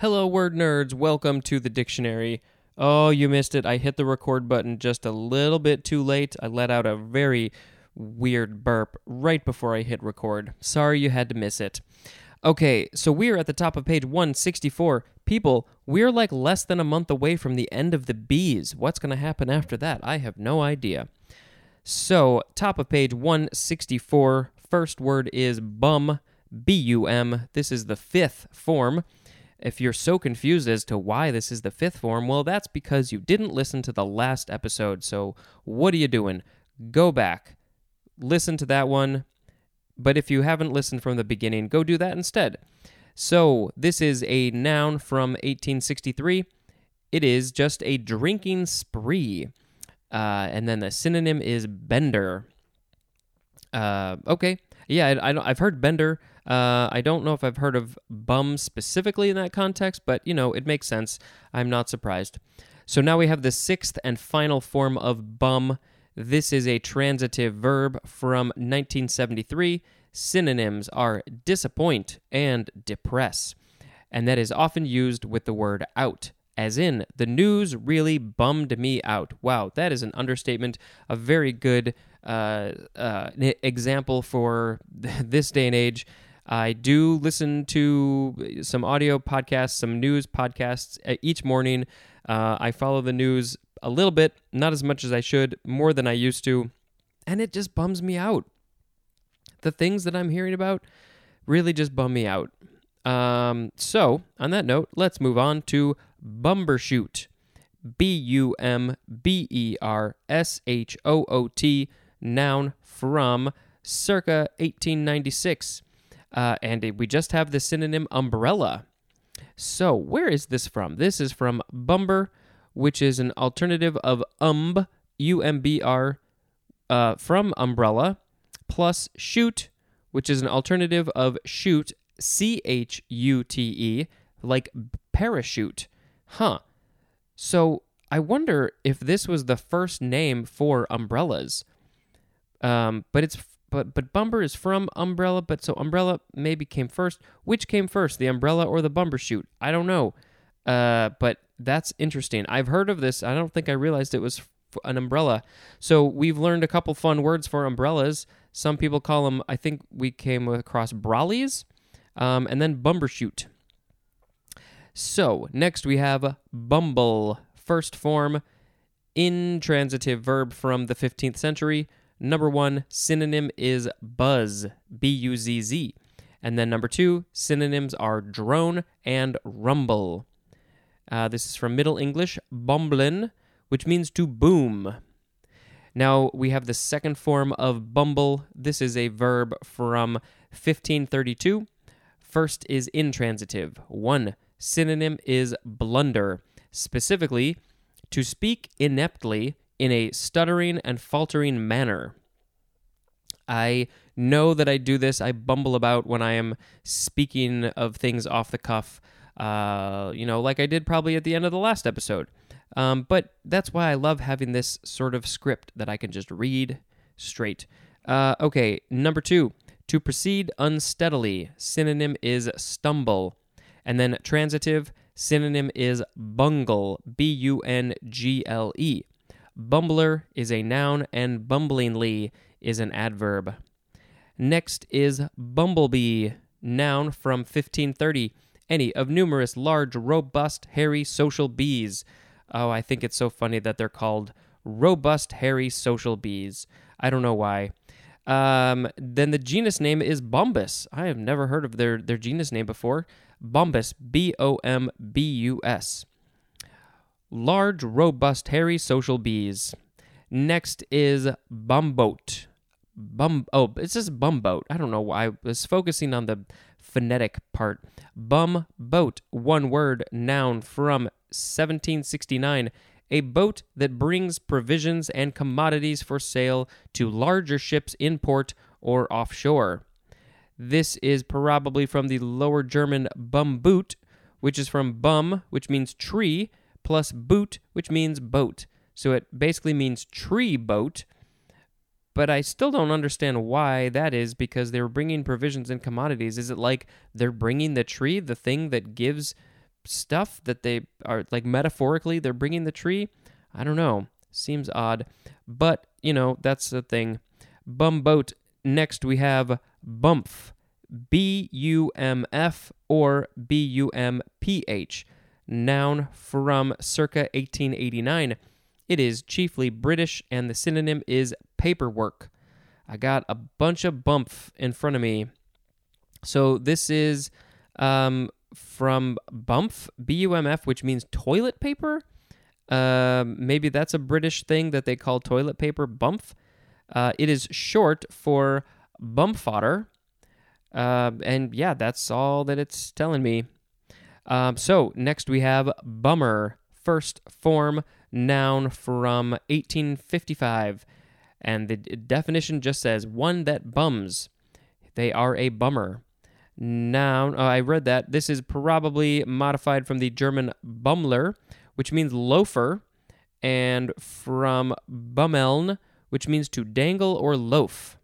Hello, word nerds. Welcome to the dictionary. Oh, you missed it. I hit the record button just a little bit too late. I let out a very weird burp right before I hit record. Sorry you had to miss it. Okay, so we're at the top of page 164. People, we're like less than a month away from the end of the bees. What's going to happen after that? I have no idea. So, top of page 164, first word is bum, B U M. This is the fifth form. If you're so confused as to why this is the fifth form, well, that's because you didn't listen to the last episode. So, what are you doing? Go back, listen to that one. But if you haven't listened from the beginning, go do that instead. So, this is a noun from 1863. It is just a drinking spree. Uh, and then the synonym is bender. Uh, okay. Yeah, I, have heard bender. Uh, I don't know if I've heard of bum specifically in that context, but you know, it makes sense. I'm not surprised. So now we have the sixth and final form of bum. This is a transitive verb from 1973. Synonyms are disappoint and depress, and that is often used with the word out as in, the news really bummed me out. Wow, that is an understatement. A very good uh, uh, example for this day and age. I do listen to some audio podcasts, some news podcasts uh, each morning. Uh, I follow the news a little bit, not as much as I should, more than I used to, and it just bums me out. The things that I'm hearing about really just bum me out. Um, so, on that note, let's move on to Bumbershoot. B U M B E R S H O O T, noun from circa 1896. Uh, and we just have the synonym umbrella. So, where is this from? This is from bumber, which is an alternative of umb, U M B R, uh, from umbrella, plus shoot, which is an alternative of chute, C H U T E, like parachute. Huh. So, I wonder if this was the first name for umbrellas. Um, but it's but but Bumber is from Umbrella, but so Umbrella maybe came first. Which came first, the Umbrella or the Bumbershoot? I don't know. Uh, but that's interesting. I've heard of this. I don't think I realized it was an umbrella. So we've learned a couple fun words for umbrellas. Some people call them. I think we came across brollies, um, and then Bumbershoot. So next we have Bumble, first form intransitive verb from the 15th century. Number one synonym is buzz, B U Z Z. And then number two, synonyms are drone and rumble. Uh, this is from Middle English, bumblin, which means to boom. Now we have the second form of bumble. This is a verb from 1532. First is intransitive. One synonym is blunder, specifically, to speak ineptly in a stuttering and faltering manner. I know that I do this. I bumble about when I am speaking of things off the cuff, uh, you know, like I did probably at the end of the last episode. Um, but that's why I love having this sort of script that I can just read straight. Uh, okay, number two, to proceed unsteadily. Synonym is stumble. And then transitive, synonym is bungle, B U N G L E. Bumbler is a noun, and bumblingly is an adverb. Next is bumblebee, noun from 1530. Any of numerous large, robust, hairy social bees. Oh, I think it's so funny that they're called robust, hairy social bees. I don't know why. Um, then the genus name is Bombus. I have never heard of their, their genus name before. Bombus, B O M B U S large, robust, hairy social bees. Next is bumboat. Bum oh, it says bumboat. I don't know why I was focusing on the phonetic part. Bum boat, one word, noun from 1769. A boat that brings provisions and commodities for sale to larger ships in port or offshore. This is probably from the Lower German bumboot, which is from bum, which means tree, plus boot, which means boat. So it basically means tree boat. But I still don't understand why that is because they're bringing provisions and commodities. Is it like they're bringing the tree, the thing that gives stuff that they are like metaphorically they're bringing the tree. I don't know. Seems odd, but you know that's the thing. Bumboat. Next we have Bumph, B U M F or B U M P H, noun from circa 1889. It is chiefly British, and the synonym is paperwork. I got a bunch of Bumph in front of me. So this is um, from Bumph, B U M F, which means toilet paper. Uh, maybe that's a British thing that they call toilet paper, Bumph. Uh, it is short for bump fodder. Uh, and yeah, that's all that it's telling me. Um, so next we have bummer, first form noun from 1855. And the definition just says one that bums. They are a bummer. Noun, oh, I read that. This is probably modified from the German Bummler, which means loafer, and from Bummeln, which means to dangle or loaf.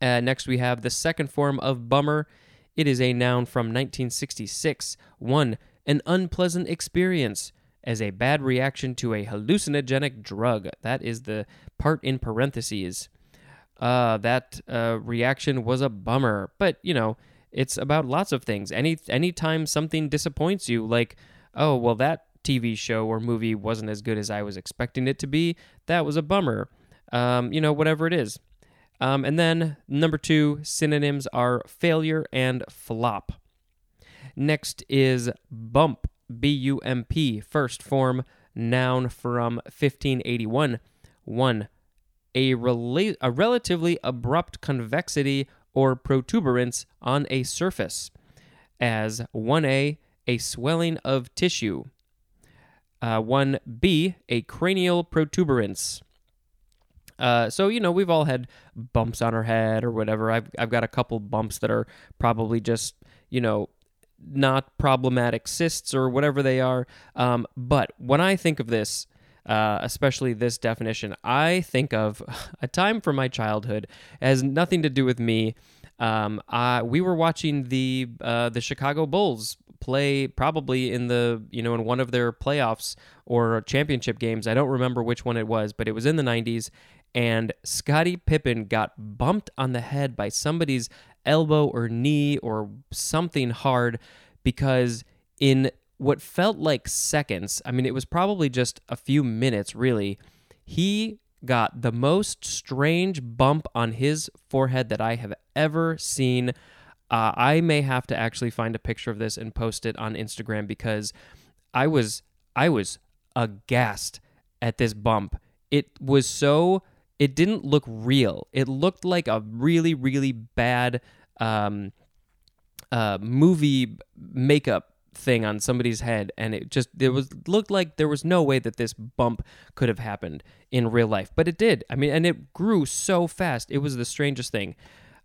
Uh, next, we have the second form of bummer. It is a noun from 1966. One, an unpleasant experience as a bad reaction to a hallucinogenic drug. That is the part in parentheses. Uh, that uh, reaction was a bummer, but you know, it's about lots of things. Any anytime something disappoints you, like, oh well, that TV show or movie wasn't as good as I was expecting it to be, that was a bummer. Um, you know, whatever it is. Um, and then number two, synonyms are failure and flop. Next is bump, B U M P, first form, noun from 1581. One, a, rela- a relatively abrupt convexity or protuberance on a surface, as 1a, a swelling of tissue, uh, 1b, a cranial protuberance. Uh, so you know we've all had bumps on our head or whatever. I've I've got a couple bumps that are probably just you know not problematic cysts or whatever they are. Um, but when I think of this, uh, especially this definition, I think of a time from my childhood it has nothing to do with me. Um, I, we were watching the uh, the Chicago Bulls play probably in the you know in one of their playoffs or championship games. I don't remember which one it was, but it was in the 90s and Scottie Pippen got bumped on the head by somebody's elbow or knee or something hard because in what felt like seconds, I mean, it was probably just a few minutes really, he got the most strange bump on his forehead that I have ever seen. Uh, I may have to actually find a picture of this and post it on Instagram because I was I was aghast at this bump. It was so it didn't look real. It looked like a really, really bad um, uh, movie makeup thing on somebody's head, and it just it was looked like there was no way that this bump could have happened in real life, but it did. I mean, and it grew so fast. It was the strangest thing.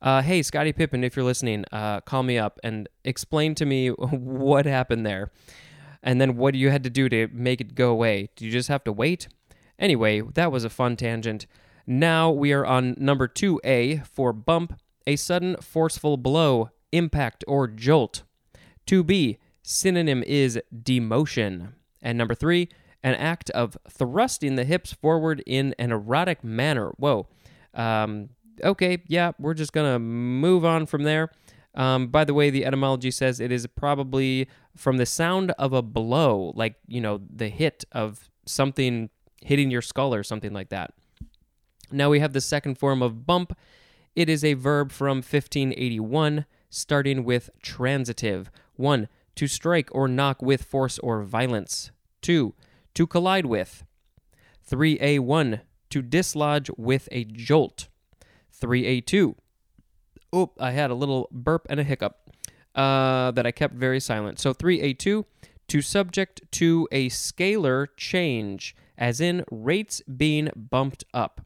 Uh, hey, Scottie Pippen, if you're listening, uh, call me up and explain to me what happened there, and then what you had to do to make it go away. Do you just have to wait? Anyway, that was a fun tangent. Now we are on number 2A for bump, a sudden forceful blow, impact, or jolt. 2B, synonym is demotion. And number 3, an act of thrusting the hips forward in an erotic manner. Whoa. Um, okay, yeah, we're just going to move on from there. Um, by the way, the etymology says it is probably from the sound of a blow, like, you know, the hit of something hitting your skull or something like that. Now we have the second form of bump. It is a verb from 1581, starting with transitive. 1. To strike or knock with force or violence. 2. To collide with. 3A1. To dislodge with a jolt. 3A2. Oh, I had a little burp and a hiccup uh, that I kept very silent. So 3A2. To subject to a scalar change, as in rates being bumped up.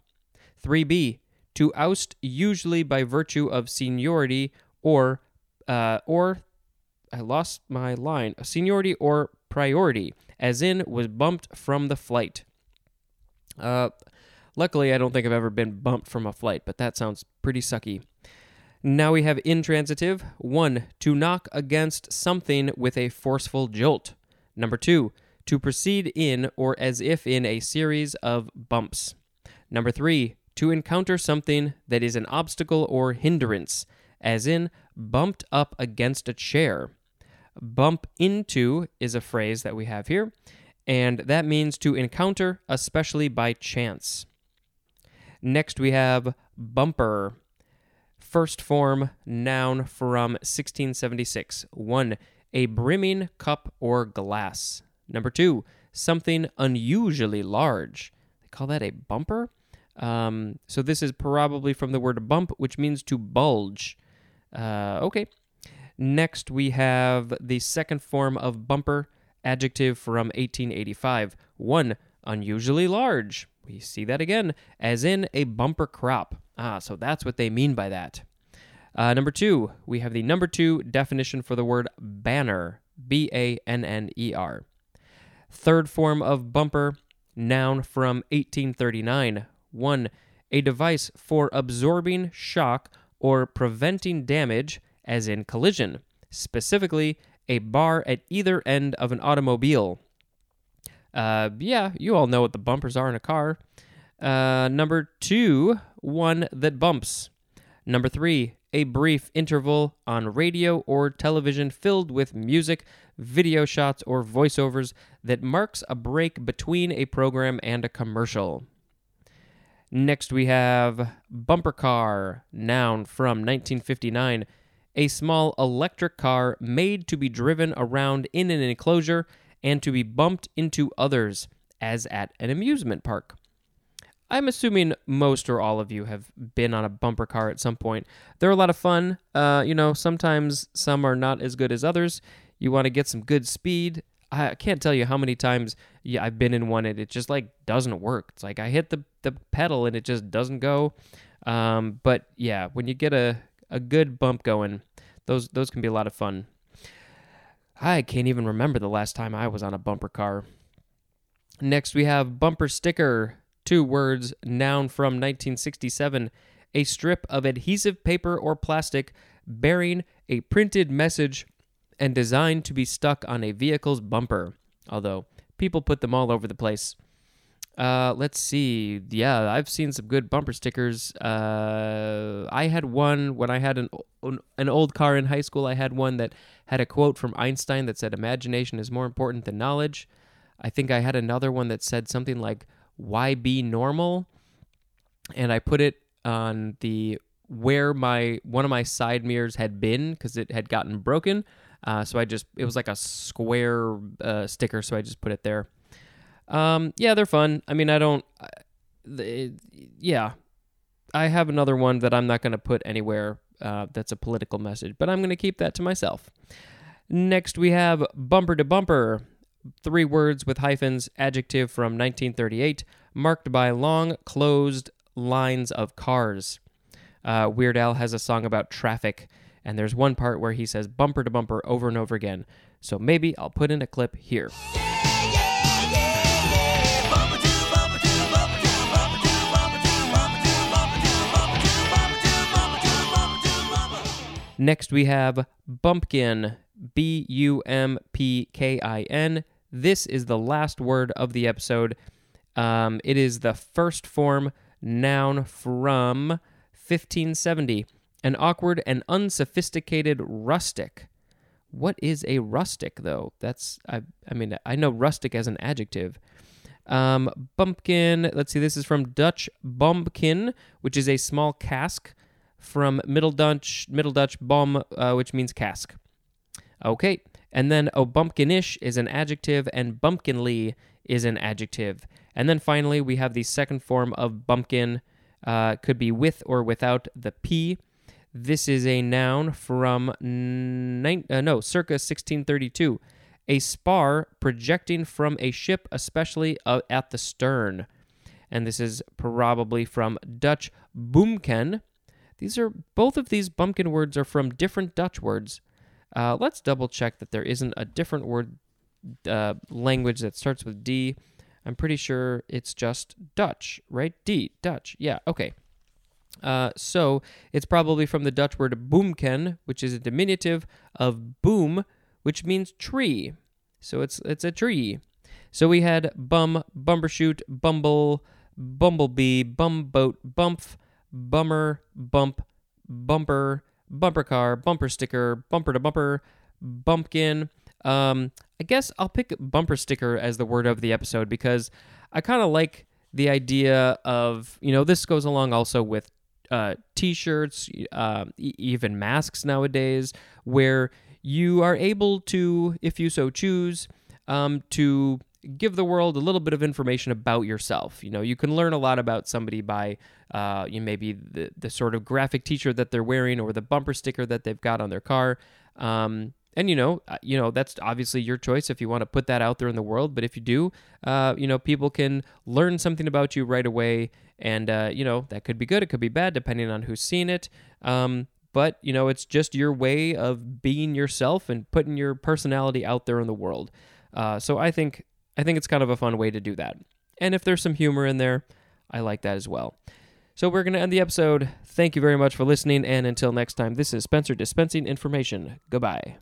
3b. To oust usually by virtue of seniority or uh, or I lost my line. Seniority or priority, as in was bumped from the flight. Uh, luckily, I don't think I've ever been bumped from a flight, but that sounds pretty sucky. Now we have intransitive. One, to knock against something with a forceful jolt. Number two, to proceed in or as if in a series of bumps. Number three, to encounter something that is an obstacle or hindrance, as in bumped up against a chair. Bump into is a phrase that we have here, and that means to encounter, especially by chance. Next, we have bumper. First form, noun from 1676. 1. A brimming cup or glass. Number 2. Something unusually large. They call that a bumper? Um, so this is probably from the word bump, which means to bulge. Uh, okay. Next, we have the second form of bumper, adjective from 1885. 1. Unusually large. We see that again, as in a bumper crop. Ah, so that's what they mean by that. Uh, number two, we have the number two definition for the word banner B A N N E R. Third form of bumper, noun from 1839. 1. A device for absorbing shock or preventing damage, as in collision, specifically a bar at either end of an automobile. Uh, yeah, you all know what the bumpers are in a car. Uh, number two, one that bumps. Number three, a brief interval on radio or television filled with music, video shots, or voiceovers that marks a break between a program and a commercial. Next, we have bumper car, noun from 1959. A small electric car made to be driven around in an enclosure and to be bumped into others, as at an amusement park. I'm assuming most or all of you have been on a bumper car at some point. They're a lot of fun. Uh, you know, sometimes some are not as good as others. You want to get some good speed. I can't tell you how many times yeah, I've been in one and it just like doesn't work. It's like I hit the, the pedal and it just doesn't go. Um, but yeah, when you get a, a good bump going, those those can be a lot of fun. I can't even remember the last time I was on a bumper car. Next, we have bumper sticker. Two words, noun from 1967. A strip of adhesive paper or plastic bearing a printed message and designed to be stuck on a vehicle's bumper. Although people put them all over the place. Uh, let's see. Yeah, I've seen some good bumper stickers. Uh, I had one when I had an an old car in high school. I had one that had a quote from Einstein that said, "Imagination is more important than knowledge." I think I had another one that said something like, "Why be normal?" And I put it on the where my one of my side mirrors had been because it had gotten broken. Uh, so I just it was like a square uh, sticker, so I just put it there. Um, yeah, they're fun. I mean, I don't. Yeah, I have another one that I'm not going to put anywhere. Uh, that's a political message, but I'm going to keep that to myself. Next, we have bumper to bumper. Three words with hyphens, adjective from 1938, marked by long, closed lines of cars. Uh, Weird Al has a song about traffic, and there's one part where he says bumper to bumper over and over again. So maybe I'll put in a clip here. Next, we have Bumpkin, B U M P K I N. This is the last word of the episode. Um, it is the first form noun from 1570. An awkward and unsophisticated rustic. What is a rustic, though? That's, I, I mean, I know rustic as an adjective. Um, bumpkin, let's see, this is from Dutch bumpkin, which is a small cask from Middle Dutch, Middle Dutch bom, uh, which means cask. Okay, and then obumpkinish is an adjective, and bumpkinly is an adjective. And then finally, we have the second form of bumpkin, uh, could be with or without the p. This is a noun from nine, uh, no, circa 1632. A spar projecting from a ship, especially uh, at the stern. And this is probably from Dutch boomken, these are both of these bumpkin words are from different Dutch words. Uh, let's double check that there isn't a different word uh, language that starts with D. I'm pretty sure it's just Dutch, right? D, Dutch. Yeah, okay. Uh, so it's probably from the Dutch word boomken, which is a diminutive of boom, which means tree. So it's it's a tree. So we had bum, bumbershoot, bumble, bumblebee, bumboat, bumph, bummer, bump, bumper, bumper car, bumper sticker, bumper to bumper, bumpkin. Um, I guess I'll pick bumper sticker as the word of the episode because I kind of like the idea of you know this goes along also with uh, t-shirts, uh, e- even masks nowadays, where you are able to, if you so choose, um, to give the world a little bit of information about yourself. You know, you can learn a lot about somebody by uh, you know, maybe the the sort of graphic T-shirt that they're wearing or the bumper sticker that they've got on their car. Um, and you know, uh, you know that's obviously your choice if you want to put that out there in the world. But if you do, uh, you know, people can learn something about you right away, and uh, you know that could be good, it could be bad, depending on who's seen it. Um, but you know, it's just your way of being yourself and putting your personality out there in the world. Uh, so I think I think it's kind of a fun way to do that. And if there's some humor in there, I like that as well. So we're going to end the episode. Thank you very much for listening. And until next time, this is Spencer dispensing information. Goodbye.